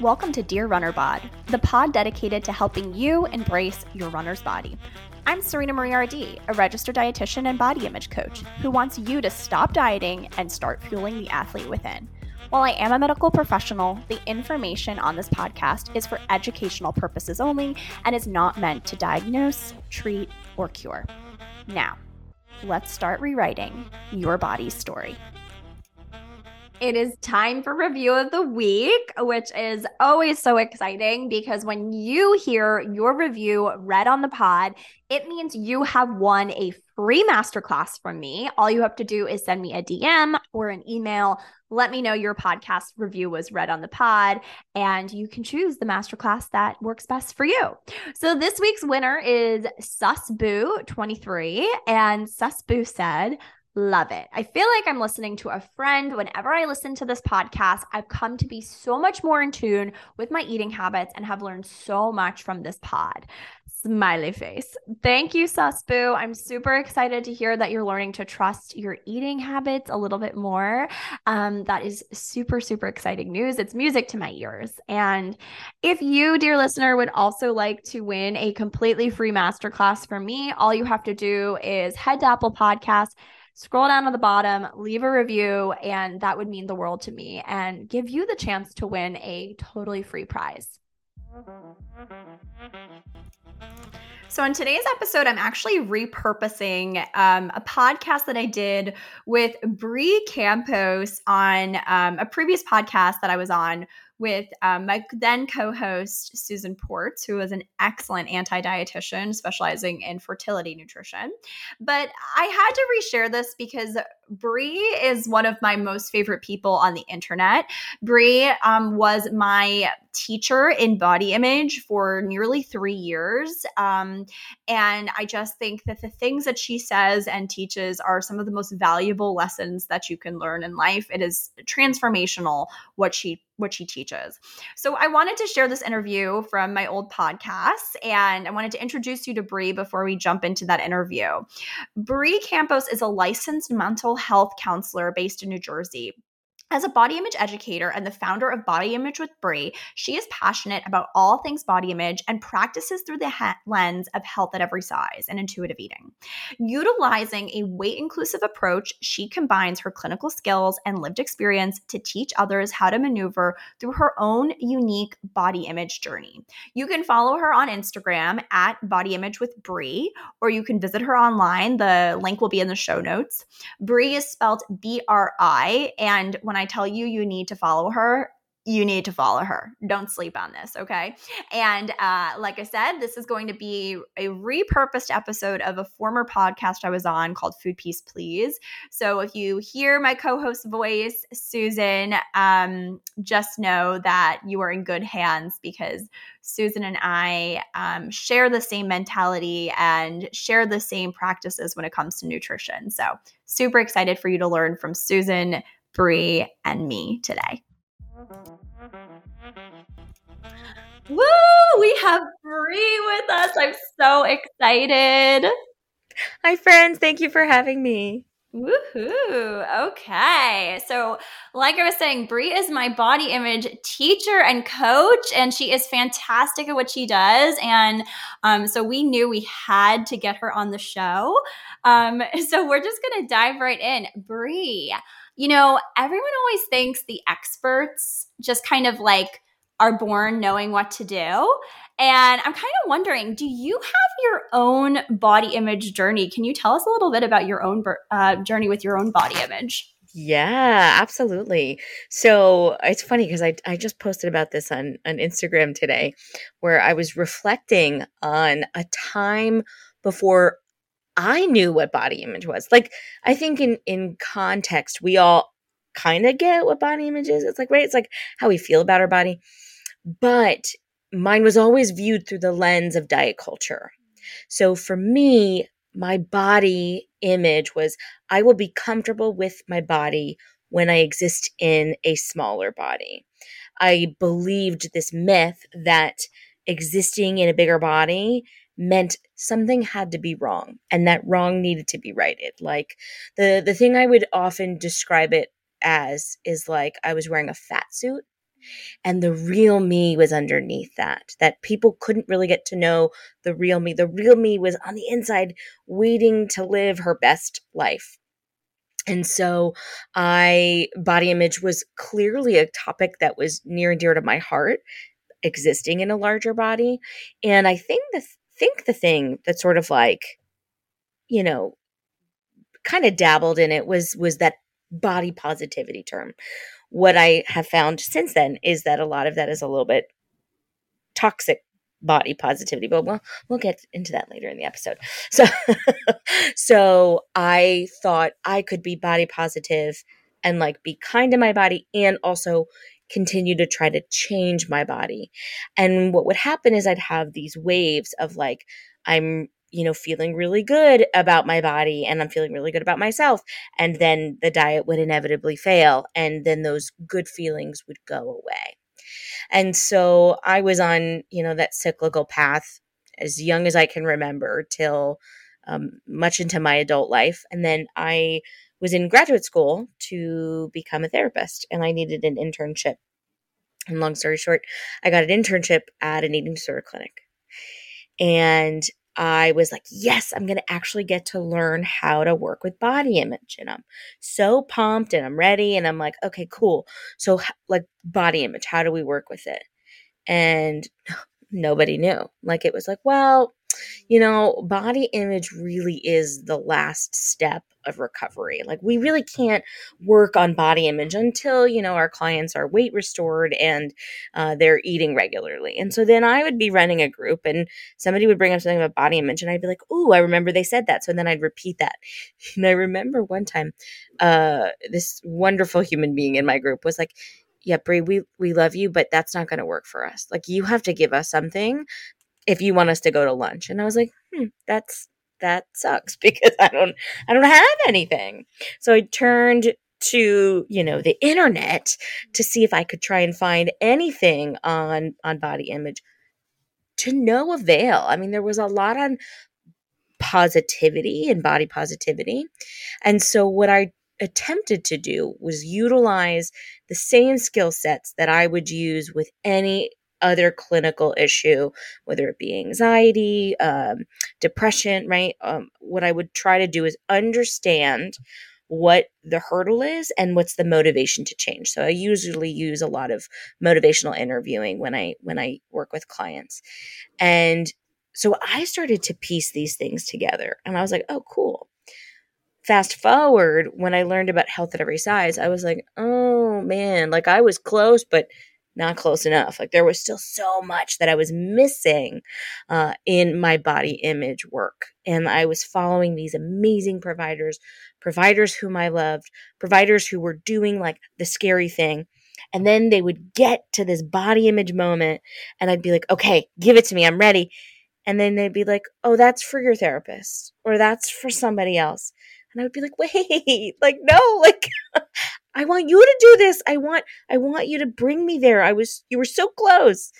Welcome to Dear Runner Bod, the pod dedicated to helping you embrace your runner's body. I'm Serena Marie RD, a registered dietitian and body image coach who wants you to stop dieting and start fueling the athlete within. While I am a medical professional, the information on this podcast is for educational purposes only and is not meant to diagnose, treat, or cure. Now, let's start rewriting your body's story. It is time for review of the week, which is always so exciting because when you hear your review read on the pod, it means you have won a free masterclass from me. All you have to do is send me a DM or an email. Let me know your podcast review was read on the pod, and you can choose the masterclass that works best for you. So this week's winner is Susboo23, and Susboo said, Love it. I feel like I'm listening to a friend. Whenever I listen to this podcast, I've come to be so much more in tune with my eating habits and have learned so much from this pod. Smiley face. Thank you, Susboo. I'm super excited to hear that you're learning to trust your eating habits a little bit more. Um, that is super, super exciting news. It's music to my ears. And if you, dear listener, would also like to win a completely free masterclass from me, all you have to do is head to Apple Podcasts scroll down to the bottom, leave a review, and that would mean the world to me and give you the chance to win a totally free prize. So, in today's episode, I'm actually repurposing um, a podcast that I did with Bri Campos on um, a previous podcast that I was on with um, my then co host, Susan Ports, who is an excellent anti dietitian specializing in fertility nutrition. But I had to reshare this because Bri is one of my most favorite people on the internet. Bri um, was my teacher in body image for nearly three years. Um, and I just think that the things that she says and teaches are some of the most valuable lessons that you can learn in life. It is transformational what she what she teaches. So I wanted to share this interview from my old podcast and I wanted to introduce you to Bri before we jump into that interview. Bri Campos is a licensed mental health counselor based in New Jersey. As a body image educator and the founder of Body Image with Bri, she is passionate about all things body image and practices through the lens of health at every size and intuitive eating. Utilizing a weight inclusive approach, she combines her clinical skills and lived experience to teach others how to maneuver through her own unique body image journey. You can follow her on Instagram at Body Image with Bri, or you can visit her online. The link will be in the show notes. Bri is spelled B R I, and when when I tell you you need to follow her, you need to follow her. Don't sleep on this, okay? And uh, like I said, this is going to be a repurposed episode of a former podcast I was on called Food Peace Please. So if you hear my co host voice, Susan, um, just know that you are in good hands because Susan and I um, share the same mentality and share the same practices when it comes to nutrition. So super excited for you to learn from Susan Bri, and me today. Woo! We have Bri with us. I'm so excited. Hi, friends. Thank you for having me. Woohoo. Okay. So, like I was saying, Bri is my body image teacher and coach, and she is fantastic at what she does. And um, so, we knew we had to get her on the show. Um, so, we're just going to dive right in. Bri, you know, everyone always thinks the experts just kind of like are born knowing what to do. And I'm kind of wondering, do you have your own body image journey? Can you tell us a little bit about your own uh, journey with your own body image? Yeah, absolutely. So it's funny because I, I just posted about this on, on Instagram today where I was reflecting on a time before I knew what body image was. Like I think in in context we all kind of get what body image is. It's like right, it's like how we feel about our body. But mine was always viewed through the lens of diet culture. So for me, my body image was I will be comfortable with my body when I exist in a smaller body. I believed this myth that existing in a bigger body meant something had to be wrong and that wrong needed to be righted. Like the the thing i would often describe it as is like I was wearing a fat suit and the real me was underneath that that people couldn't really get to know the real me. The real me was on the inside waiting to live her best life. And so i body image was clearly a topic that was near and dear to my heart existing in a larger body. And i think the think the thing that sort of like you know kind of dabbled in it was was that body positivity term. What I have found since then is that a lot of that is a little bit toxic body positivity but we'll we'll get into that later in the episode. So so i thought i could be body positive and like be kind to my body and also continue to try to change my body and what would happen is i'd have these waves of like i'm you know, feeling really good about my body and I'm feeling really good about myself. And then the diet would inevitably fail. And then those good feelings would go away. And so I was on, you know, that cyclical path as young as I can remember till um, much into my adult life. And then I was in graduate school to become a therapist and I needed an internship. And long story short, I got an internship at an eating disorder clinic. And I was like, yes, I'm going to actually get to learn how to work with body image. And I'm so pumped and I'm ready. And I'm like, okay, cool. So, like, body image, how do we work with it? And nobody knew. Like, it was like, well, you know, body image really is the last step of recovery. Like, we really can't work on body image until, you know, our clients are weight restored and uh, they're eating regularly. And so then I would be running a group and somebody would bring up something about body image and I'd be like, oh, I remember they said that. So then I'd repeat that. And I remember one time, uh, this wonderful human being in my group was like, yeah, Bri, we we love you, but that's not going to work for us. Like you have to give us something if you want us to go to lunch. And I was like, hmm, that's that sucks because I don't I don't have anything. So I turned to, you know, the internet to see if I could try and find anything on on body image to no avail. I mean, there was a lot on positivity and body positivity. And so what I attempted to do was utilize the same skill sets that I would use with any other clinical issue, whether it be anxiety, um, depression, right? Um, what I would try to do is understand what the hurdle is and what's the motivation to change. So I usually use a lot of motivational interviewing when I when I work with clients. And so I started to piece these things together and I was like, "Oh, cool." Fast forward when I learned about health at every size, I was like, "Oh man, like I was close, but not close enough. Like there was still so much that I was missing uh, in my body image work. And I was following these amazing providers, providers whom I loved, providers who were doing like the scary thing. And then they would get to this body image moment, and I'd be like, okay, give it to me. I'm ready. And then they'd be like, oh, that's for your therapist, or that's for somebody else. And I would be like, wait, like, no, like, I want you to do this. I want I want you to bring me there. I was you were so close.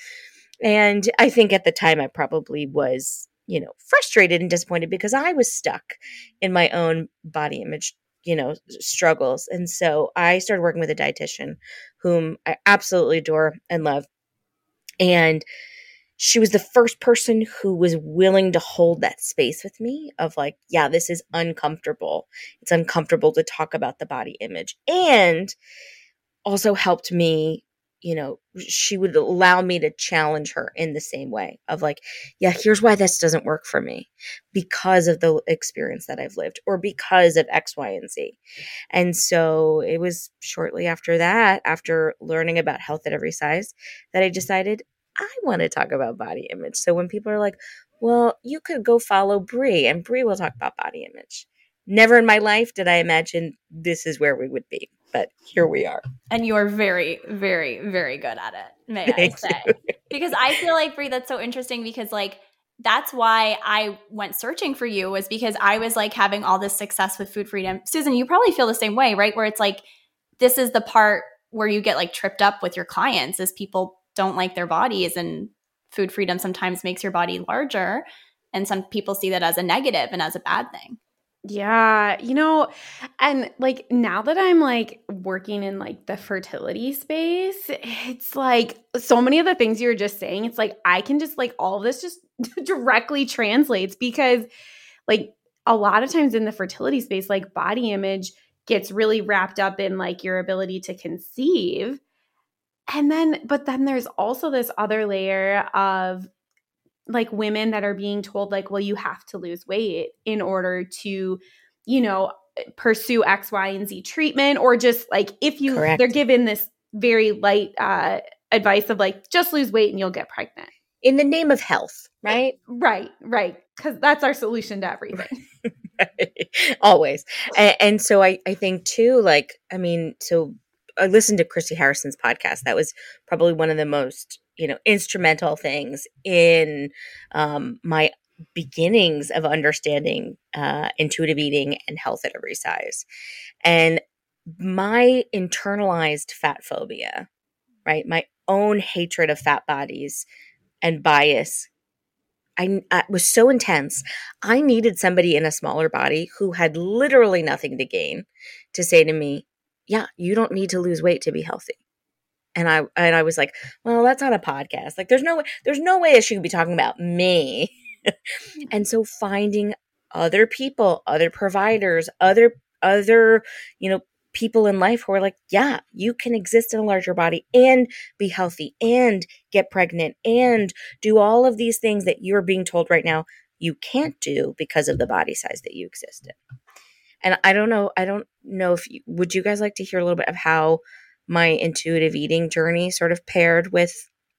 And I think at the time I probably was, you know, frustrated and disappointed because I was stuck in my own body image, you know, struggles. And so I started working with a dietitian whom I absolutely adore and love. And she was the first person who was willing to hold that space with me of like, yeah, this is uncomfortable. It's uncomfortable to talk about the body image. And also helped me, you know, she would allow me to challenge her in the same way of like, yeah, here's why this doesn't work for me because of the experience that I've lived or because of X, Y, and Z. And so it was shortly after that, after learning about health at every size, that I mm-hmm. decided I want to talk about body image. So when people are like, well, you could go follow Bri and Bri will talk about body image. Never in my life did I imagine this is where we would be, but here we are. And you are very, very, very good at it, may Thank I say. You. because I feel like, Bri, that's so interesting because, like, that's why I went searching for you was because I was like having all this success with food freedom. Susan, you probably feel the same way, right? Where it's like, this is the part where you get like tripped up with your clients is people don't like their bodies and food freedom sometimes makes your body larger and some people see that as a negative and as a bad thing Yeah, you know, and like now that I'm like working in like the fertility space, it's like so many of the things you were just saying, it's like I can just like all this just directly translates because like a lot of times in the fertility space, like body image gets really wrapped up in like your ability to conceive. And then, but then there's also this other layer of like women that are being told like well you have to lose weight in order to you know pursue x y and z treatment or just like if you Correct. they're given this very light uh advice of like just lose weight and you'll get pregnant. In the name of health right? right right. Because that's our solution to everything. Always. And, and so I, I think too like i mean so i listened to christy harrison's podcast. That was probably one of the most you know instrumental things in um, my beginnings of understanding uh, intuitive eating and health at every size. And my internalized fat phobia right? My own hatred of fat bodies and bias. I, I, was so intense. I needed somebody in a smaller body who had literally nothing to gain to say to me, Yeah, you don't need to lose weight to be healthy and I and I was like, well, that's not a podcast. Like, there's no way, there's no way that she could be talking about me. and so finding other people, other providers, other other you know people in life who are like, yeah, you can exist in a larger body and be healthy and get pregnant and do all of these things that you're being told right now you can't do because of the body size that you exist in. And I don't know, I don't know if you, would you guys like to hear a little bit of how my intuitive eating journey sort of paired with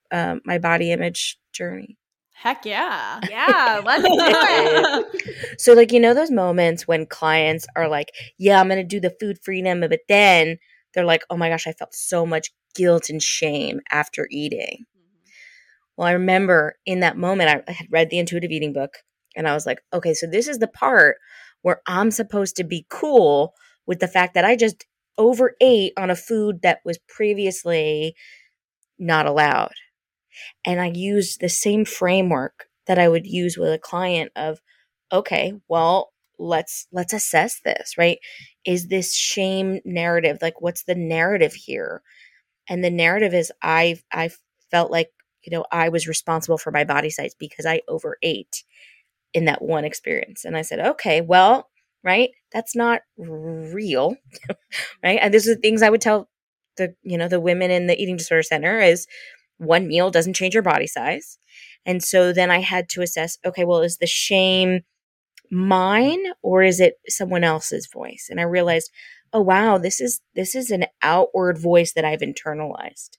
um, my body image journey. Heck yeah. Yeah, let's do it. so, like, you know, those moments when clients are like, yeah, I'm going to do the food freedom, but then they're like, oh my gosh, I felt so much guilt and shame after eating. Mm-hmm. Well, I remember in that moment, I had read the intuitive eating book and I was like, okay, so this is the part where I'm supposed to be cool with the fact that I just overate on a food that was previously not allowed. And I used the same framework that I would use with a client of okay, well, let's let's assess this, right? Is this shame narrative like what's the narrative here? And the narrative is I I felt like, you know, I was responsible for my body size because I overate in that one experience. And I said, "Okay, well, right? That's not real, right? And this is the things I would tell the, you know, the women in the eating disorder center is one meal doesn't change your body size. And so then I had to assess, okay, well, is the shame mine or is it someone else's voice? And I realized, oh wow, this is this is an outward voice that I've internalized.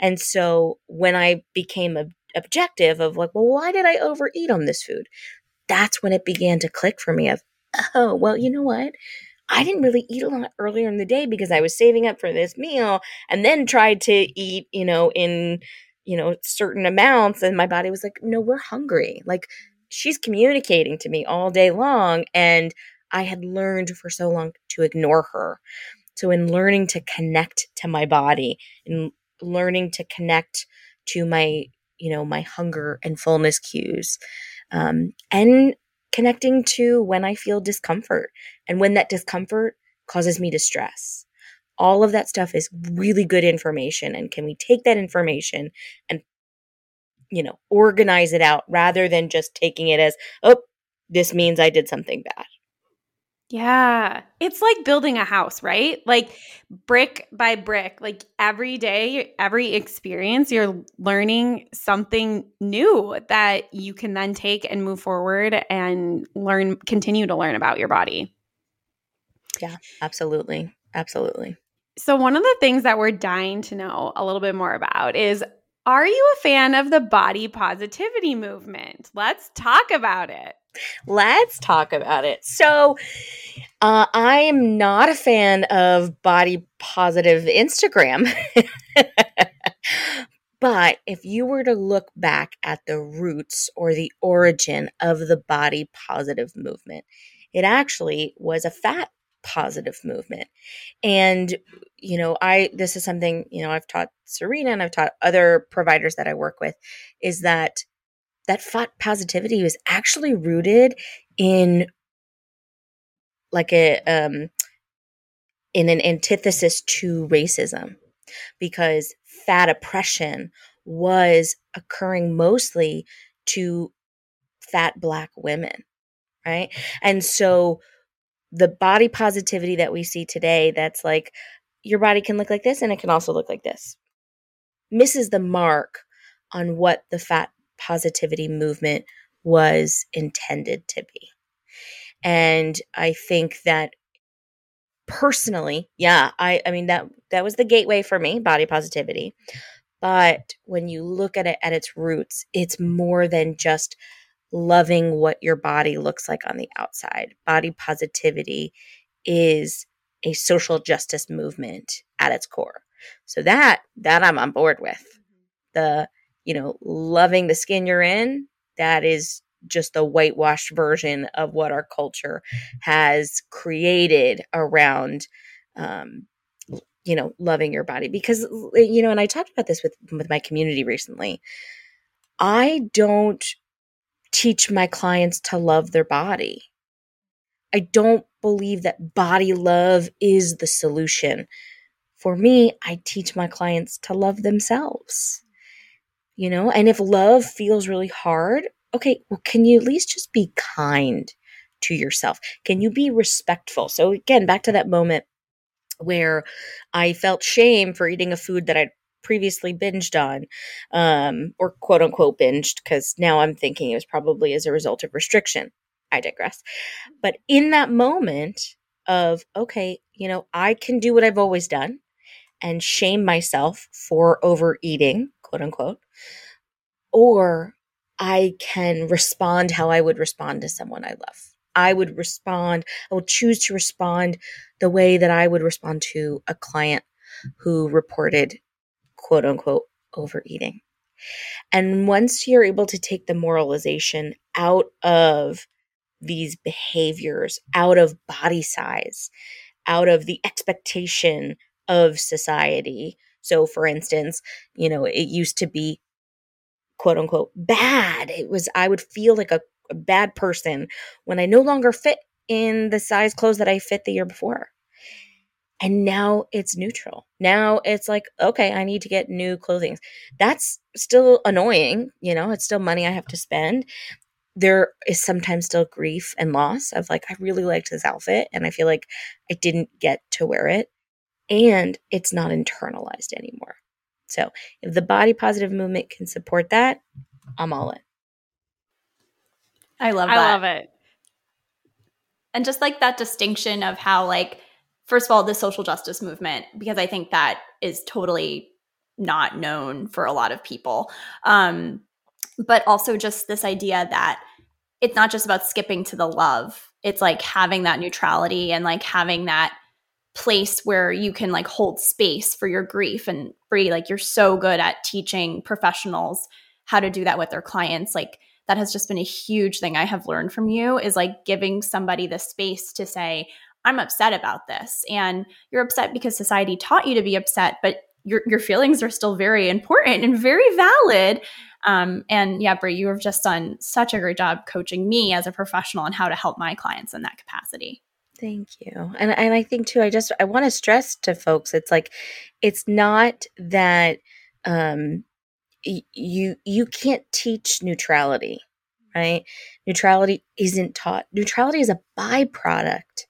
And so when I became a objective of like, well, why did I overeat on this food? That's when it began to click for me of, oh, well, you know what? I didn't really eat a lot earlier in the day because I was saving up for this meal and then tried to eat, you know, in, you know, certain amounts. And my body was like, no, we're hungry. Like she's communicating to me all day long. And I had learned for so long to ignore her. So, in learning to connect to my body, in learning to connect to my, you know, my hunger and fullness cues, um, and connecting to when I feel discomfort and when that discomfort causes me distress. All of that stuff is really good information. And can we take that information and, you know, organize it out rather than just taking it as, oh, this means I did something bad? Yeah. It's like building a house, right? Like brick by brick. Like every day, every experience, you're learning something new that you can then take and move forward and learn, continue to learn about your body. Yeah, absolutely. Absolutely. So, one of the things that we're dying to know a little bit more about is are you a fan of the body positivity movement? Let's talk about it. Let's talk about it. So, uh, I am not a fan of body positive Instagram. but if you were to look back at the roots or the origin of the body positive movement, it actually was a fat positive movement. And, you know, I, this is something, you know, I've taught Serena and I've taught other providers that I work with is that that fat positivity was actually rooted in like a um in an antithesis to racism. Because fat oppression was occurring mostly to fat black women right? And so the body positivity that we see today that's like your body can look like this and it can also look like this misses the mark on what the fat positivity movement was intended to be. And i think that personally yeah i i mean that that was the gateway for me body positivity. But when you look at it at its roots it's more than just loving what your body looks like on the outside. Body positivity is a social justice movement at its core. So that that i'm on board with. Mm-hmm. The you know loving the skin you're in that is just the whitewashed version of what our culture has created around um, you know loving your body. Because you know and i talked about this with with my community recently. I don't teach my clients to love their body. I don't believe that body love is the solution. For me i teach my clients to love themselves you know and if love feels really hard okay, well, can you at least just be kind to yourself? Can you be respectful? So, again, back to that moment where I felt shame for eating a food that I'd previously binged on, um, or quote unquote binged, because now I'm thinking it was probably as a result of restriction. I digress. But in that moment of, okay, you know, I can do what I've always done and shame myself for overeating, quote unquote, or I can respond how I would respond to someone I love. I would respond, I will choose to respond the way that I would respond to a client who reported quote unquote overeating. And once you're able to take the moralization out of these behaviors, out of body size, out of the expectation of society. So, for instance, you know, it used to be quote unquote bad. It was, I would feel like a, a bad person when I no longer fit in the size clothes that I fit the year before. And now it's neutral. Now it's like, okay, I need to get new clothing. That's still annoying. You know, it's still money I have to spend. There is sometimes still grief and loss of like, I really liked this outfit and I feel like I didn't get to wear it. And it's not internalized anymore. So if the body positive movement can support that, I'm all in. I love that. I love it. And just like that distinction of how, like, first of all, the social justice movement, because I think that is totally not known for a lot of people. Um, but also just this idea that it's not just about skipping to the love, it's like having that neutrality and like having that place where you can like hold space for your grief and Bri, like you're so good at teaching professionals how to do that with their clients. Like that has just been a huge thing I have learned from you is like giving somebody the space to say, I'm upset about this. And you're upset because society taught you to be upset, but your, your feelings are still very important and very valid. Um, and yeah, Bri, you have just done such a great job coaching me as a professional on how to help my clients in that capacity. Thank you. And and I think too I just I want to stress to folks it's like it's not that um y- you you can't teach neutrality, right? Neutrality isn't taught. Neutrality is a byproduct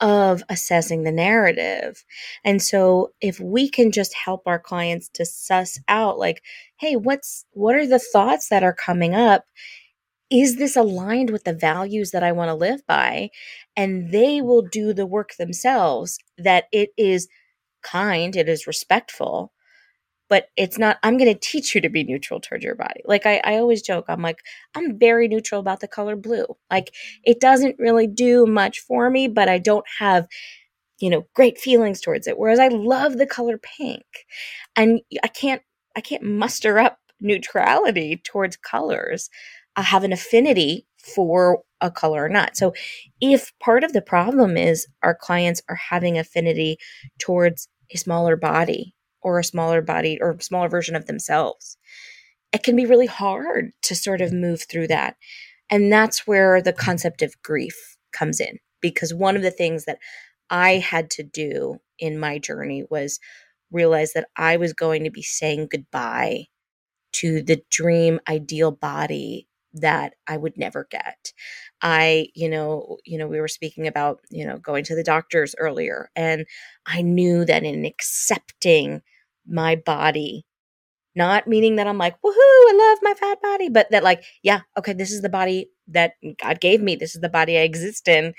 of assessing the narrative. And so if we can just help our clients to suss out like hey, what's what are the thoughts that are coming up is this aligned with the values that I want to live by? And they will do the work themselves that it is kind, it is respectful, but it's not, I'm going to teach you to be neutral towards your body. Like I, I always joke, I'm like, I'm very neutral about the color blue. Like it doesn't really do much for me, but I don't have, you know, great feelings towards it. Whereas I love the color pink. And I can't, I can't muster up neutrality towards colors Uh, have an affinity for a color or not. So if part of the problem is our clients are having affinity towards a smaller body or a smaller body or smaller version of themselves, it can be really hard to sort of move through that. And that's where the concept of grief comes in, because one of the things that I had to do in my journey was realize that I was going to be saying goodbye to the dream ideal body that I would never get. I, you know, you know, we were speaking about, you know, going to the doctors earlier and I knew that in accepting my body not meaning that I'm like, woohoo, I love my fat body, but that like, yeah, okay, this is the body that God gave me. This is the body I exist in.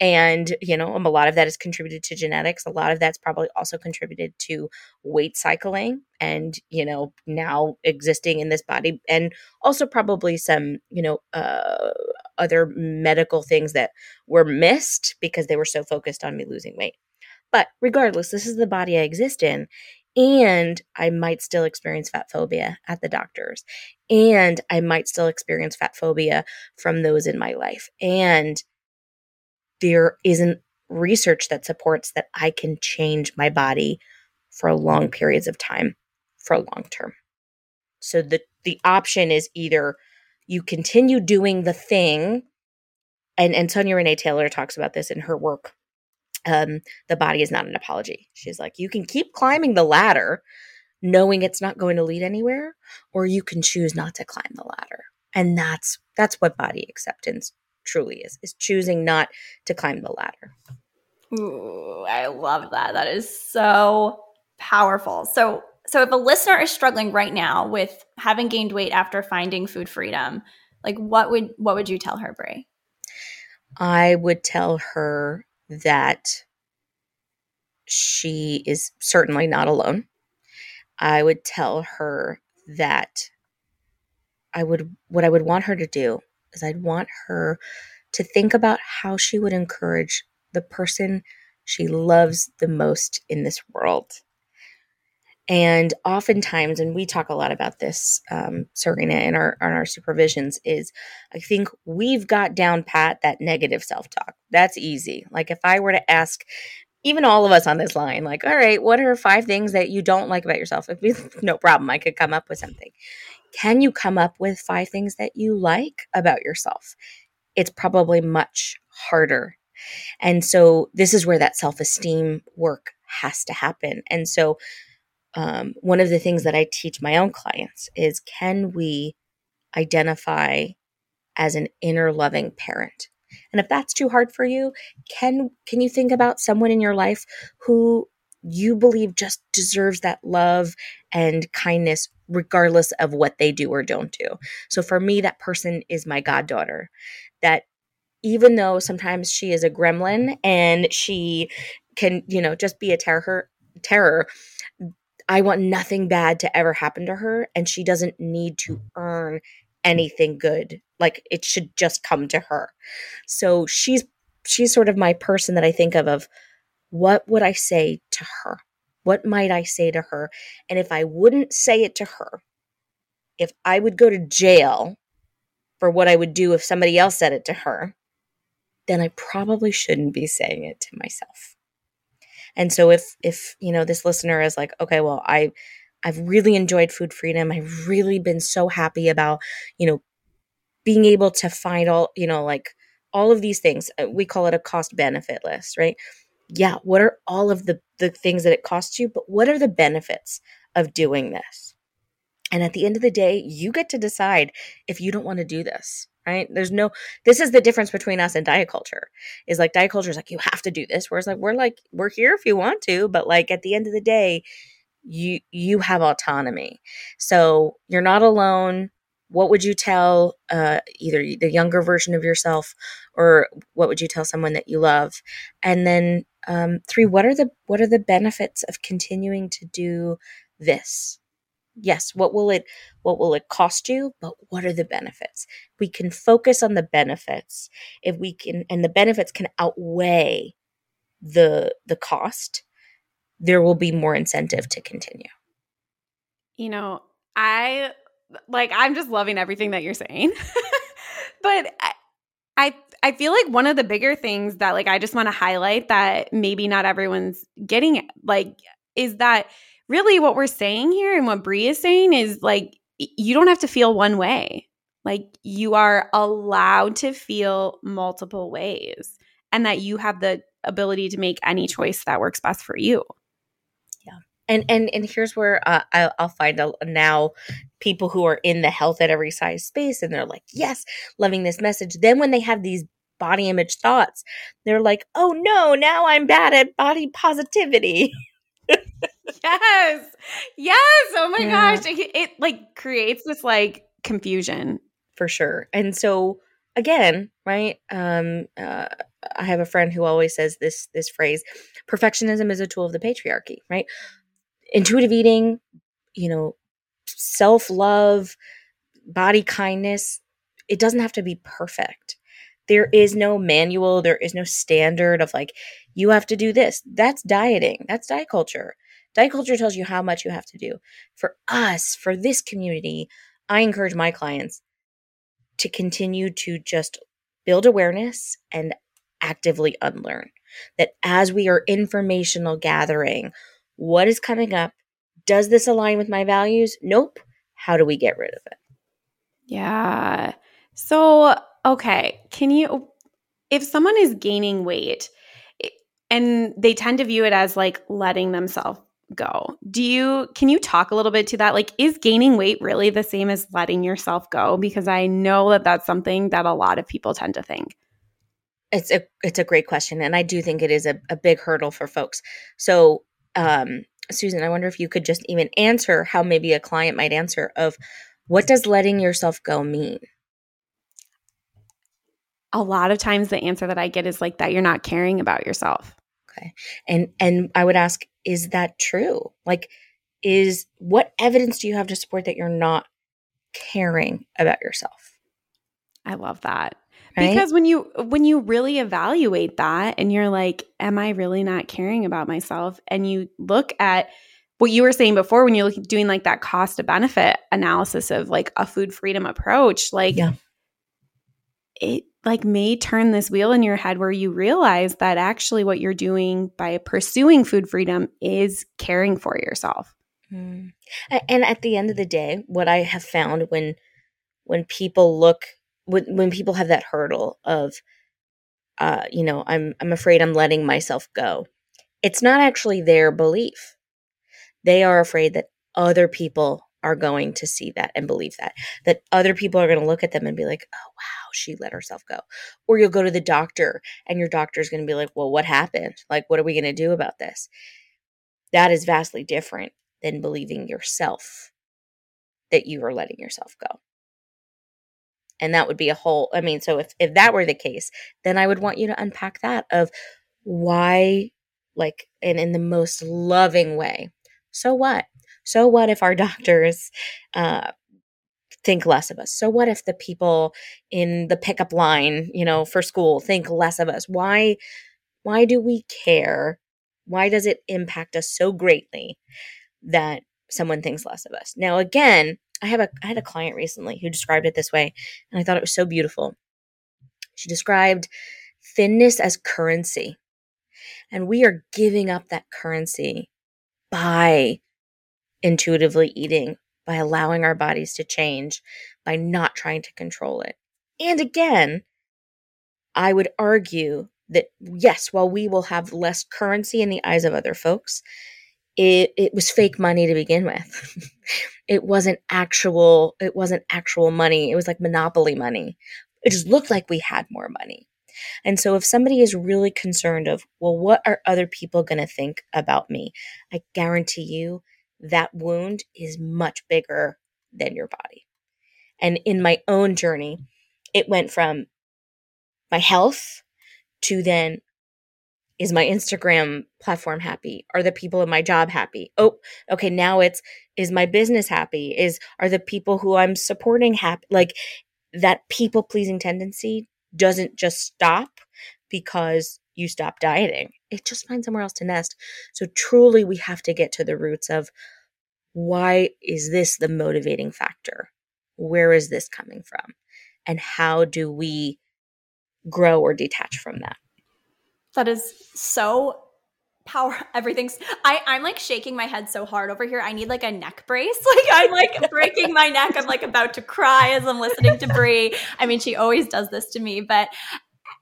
And, you know, um, a lot of that is contributed to genetics. A lot of that's probably also contributed to weight cycling and, you know, now existing in this body. And also probably some, you know, uh, other medical things that were missed because they were so focused on me losing weight. But regardless, this is the body I exist in. And I might still experience fat phobia at the doctors. And I might still experience fat phobia from those in my life. And there isn't research that supports that I can change my body for long periods of time for long term. So the the option is either you continue doing the thing and and Sonya Renee Taylor talks about this in her work um the body is not an apology. She's like you can keep climbing the ladder knowing it's not going to lead anywhere or you can choose not to climb the ladder. And that's that's what body acceptance truly is is choosing not to climb the ladder. Ooh, i love that. That is so powerful. So so if a listener is struggling right now with having gained weight after finding food freedom like what would what would you tell her bri? I would tell her that she is certainly not alone. I would tell her that i would what i would want her to do is I'd want her to think about how she would encourage the person she loves the most in this world. And oftentimes, and we talk a lot about this, um, Serena, in our in our supervisions, is I think we've got down pat that negative self talk. That's easy. Like if I were to ask even all of us on this line, like, all right, what are five things that you don't like about yourself? If no problem, I could come up with something. Can you come up with five things that you like about yourself? It's probably much harder. And so, this is where that self esteem work has to happen. And so, um, one of the things that I teach my own clients is can we identify as an inner loving parent? And if that's too hard for you, can can you think about someone in your life who you believe just deserves that love and kindness regardless of what they do or don't do. So for me, that person is my goddaughter. That even though sometimes she is a gremlin and she can, you know, just be a terror, terror, I want nothing bad to ever happen to her, and she doesn't need to earn anything good. Like it should just come to her. So she's she's sort of my person that I think of of what would I say to her? What might I say to her? And if I wouldn't say it to her, if I would go to jail for what I would do if somebody else said it to her, then I probably shouldn't be saying it to myself. And so if if you know this listener is like, okay, well, I I've really enjoyed food freedom. I've really been so happy about, you know, being able to find all, you know, like all of these things. Uh, we call it a cost benefit list, right? Yeah, what are all of the, the things that it costs you, but what are the benefits of doing this? And at the end of the day, you get to decide if you don't want to do this, right? There's no, this is the difference between us and diet culture is like diet culture is like, you have to do this. Whereas like, we're like, we're here if you want to, but like at the end of the day, you, you have autonomy. So you're not alone what would you tell uh, either the younger version of yourself or what would you tell someone that you love? And then um, three what are the what are the benefits of continuing to do this? Yes what will it what will it cost you but what are the benefits? We can focus on the benefits if we can and the benefits can outweigh the the cost there will be more incentive to continue. You know i like I'm just loving everything that you're saying. but I, I I feel like one of the bigger things that like I just want to highlight that maybe not everyone's getting like is that really what we're saying here and what Bri is saying is like you don't have to feel one way. Like you are allowed to feel multiple ways. and that you have the ability to make any choice that works best for you Yeah. and and and here's where uh, I'll, I'll find a, now people who are in the health at every size space and they're like yes loving this message. Then when they have these body image thoughts they're like oh no now i'm bad at body positivity. Yes. Yes. Oh my yeah. gosh. It, it like creates this like confusion. For sure. And so again right um uh, i have a friend who always says this this phrase perfectionism is a tool of the patriarchy right? Intuitive eating, you know, self love, body kindness, it doesn't have to be perfect. There mm-hmm. is no manual, there is no standard of like, you have to do this. That's dieting, that's diet culture. Diet culture tells you how much you have to do. For us, for this community, I encourage my clients to continue to just build awareness and actively unlearn. That as we are informational gathering, what is coming up? Does this align with my values? Nope. How do we get rid of it? Yeah. So, okay, can you, if someone is gaining weight and they tend to view it as like letting themselves go, do you, can you talk a little bit to that? Like, is gaining weight really the same as letting yourself go? Because I know that that's something that a lot of people tend to think. It's a it's a great question, and I do think it is a, a big hurdle for folks. So um, Susan, I wonder if you could just even answer how maybe a client might answer of what does letting yourself go mean? A lot of times the answer that I get is like that you're not caring about yourself. Okay. And and I would ask is that true? Like is what evidence do you have to support that you're not caring about yourself? I love that. Right? Because when you when you really evaluate that and you're like, am I really not caring about myself? And you look at what you were saying before when you're doing like that cost to benefit analysis of like a food freedom approach, like yeah. it like may turn this wheel in your head where you realize that actually what you're doing by pursuing food freedom is caring for yourself. Mm. And at the end of the day, what I have found when when people look when when people have that hurdle of uh you know i'm i'm afraid i'm letting myself go. It's not actually their belief. They are afraid that other people are going to see that and believe that that other people are going to look at them and be like oh wow she let herself go. Or you'll go to the doctor and your doctor's going to be like well what happened? Like what are we going to do about this? That is vastly different than believing yourself that you are letting yourself go and that would be a whole i mean so if if that were the case then i would want you to unpack that of why like and in the most loving way. So what? So what if our doctors uh think less of us? So what if the people in the pickup line you know for school think less of us? Why why do we care? Why does it impact us so greatly that someone thinks less of us? Now again I have a I had a client recently who described it this way, and I thought it was so beautiful. She described thinness as currency. And we are giving up that currency by intuitively eating, by allowing our bodies to change, by not trying to control it. And again, I would argue that yes, while we will have less currency in the eyes of other folks, it it was fake money to begin with. it wasn't actual it wasn't actual money. It was like monopoly money. It just looked like we had more money. And so if somebody is really concerned of, well, what are other people going to think about me? I guarantee you that wound is much bigger than your body. And in my own journey, it went from my health to then is my Instagram platform happy? Are the people in my job happy? Oh, okay, now it's is my business happy? Is are the people who I'm supporting happy? Like that people pleasing tendency doesn't just stop because you stop dieting. It just finds somewhere else to nest. So truly we have to get to the roots of why is this the motivating factor? Where is this coming from? And how do we grow or detach from that? That is so power everything's I I'm like shaking my head so hard over here. I need like a neck brace. Like I'm like breaking my neck. I'm like about to cry as I'm listening to Bri. I mean, she always does this to me, but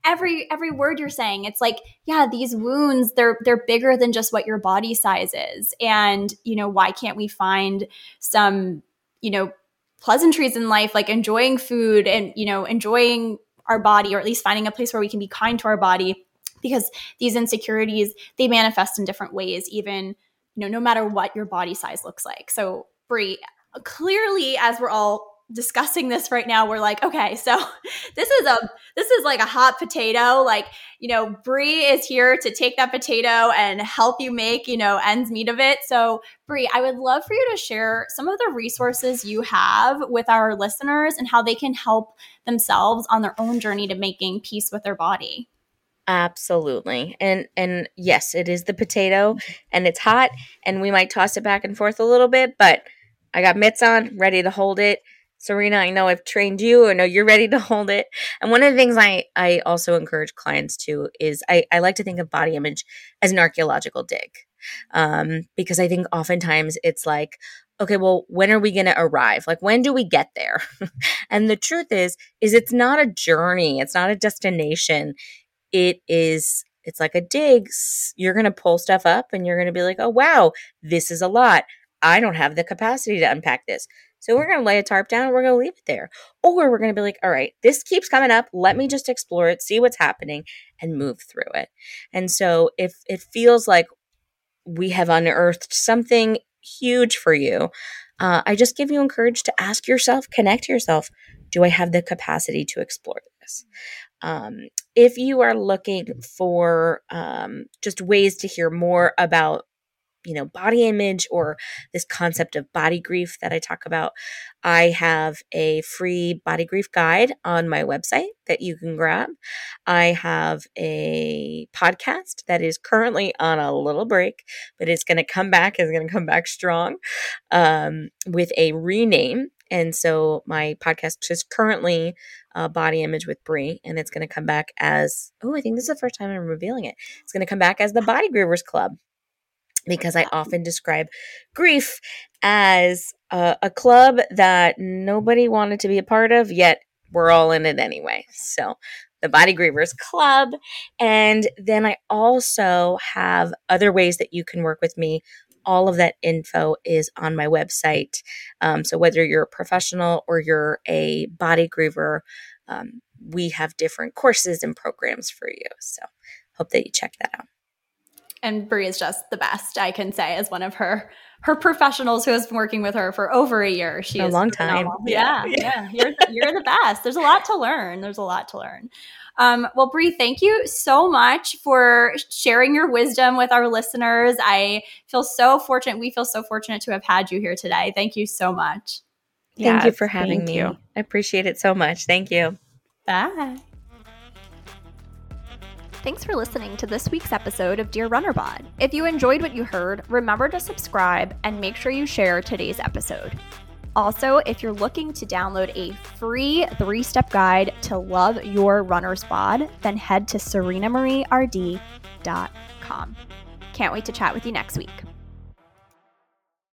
every every word you're saying it's like yeah these wounds they're they're bigger than just what your body size is and you know why can't we find some you know pleasantries in life like enjoying food and you know enjoying our body or at least finding a place where we can be kind to our body because these insecurities they manifest in different ways even you know no matter what your body size looks like. So Bri clearly as we're all discussing this right now we're like okay so this is a this is like a hot potato. Like you know bri is here to take that potato and help you make you know ends meet of it. So bri i would love for you to share some of the resources you have with our listeners and how they can help themselves on their own journey to making peace with their body Absolutely. And and yes, it is the potato and it's hot and we might toss it back and forth a little bit, but I got mitts on, ready to hold it. Serena, I know I've trained you. I know you're ready to hold it. And one of the things I, I also encourage clients to is I, I like to think of body image as an archaeological dig. Um, because I think oftentimes it's like, okay, well, when are we going to arrive? Like, when do we get there? and the truth is, is it's not a journey. It's not a destination. It is, it's like a dig. You're going to pull stuff up and you're going to be like, oh, wow, this is a lot. I don't have the capacity to unpack this. So we're going to lay a tarp down we're going to leave it there. Or we're going to be like, all right, this keeps coming up. Let me just explore it, see what's happening, and move through it. And so if it feels like we have unearthed something huge for you, uh, I just give you encourage to ask yourself, connect yourself. Do I have the capacity to explore this? Um, if you are looking for um, just ways to hear more about you know, body image or this concept of body grief that I talk about, I have a free body grief guide on my website that you can grab. I have a podcast that is currently on a little break, but it's going to come back, is going to come back strong um, with a rename. And so my podcast is currently uh, Body Image with Bri, and it's going to come back as oh, I think this is the first time I'm revealing it. It's going to come back as the Body Grievers Club because I often describe grief as a, a, club that nobody wanted to be a part of, yet we're all in it anyway. So, the Body Grievers Club. And then I also have other ways that you can work with me. All of that info is on my website. Um, so, whether you're a professional or you're a body griever, um, we have different courses and programs for you. So, hope that you check that out and Bri is just the best. I can say as one of her her professionals who has been working with her for over a year. She a long time. Yeah, yeah, yeah. You're the, you're the best. There's a lot to learn. There's a lot to learn. Um, well, Bri, thank you so much for sharing your wisdom with our listeners. I feel so fortunate. We feel so fortunate to have had you here today. Thank you so much. Thank you for having me. You. I appreciate it so much. Thank you. Bye. Thanks for listening to this week's episode of Dear Runnerbod. If you enjoyed what you heard, remember to subscribe and make sure you share today's episode. Also, if you're looking to download a free three step guide to love your runner's bod, then head to serenamarieRD.com. Can't wait to chat with you next week.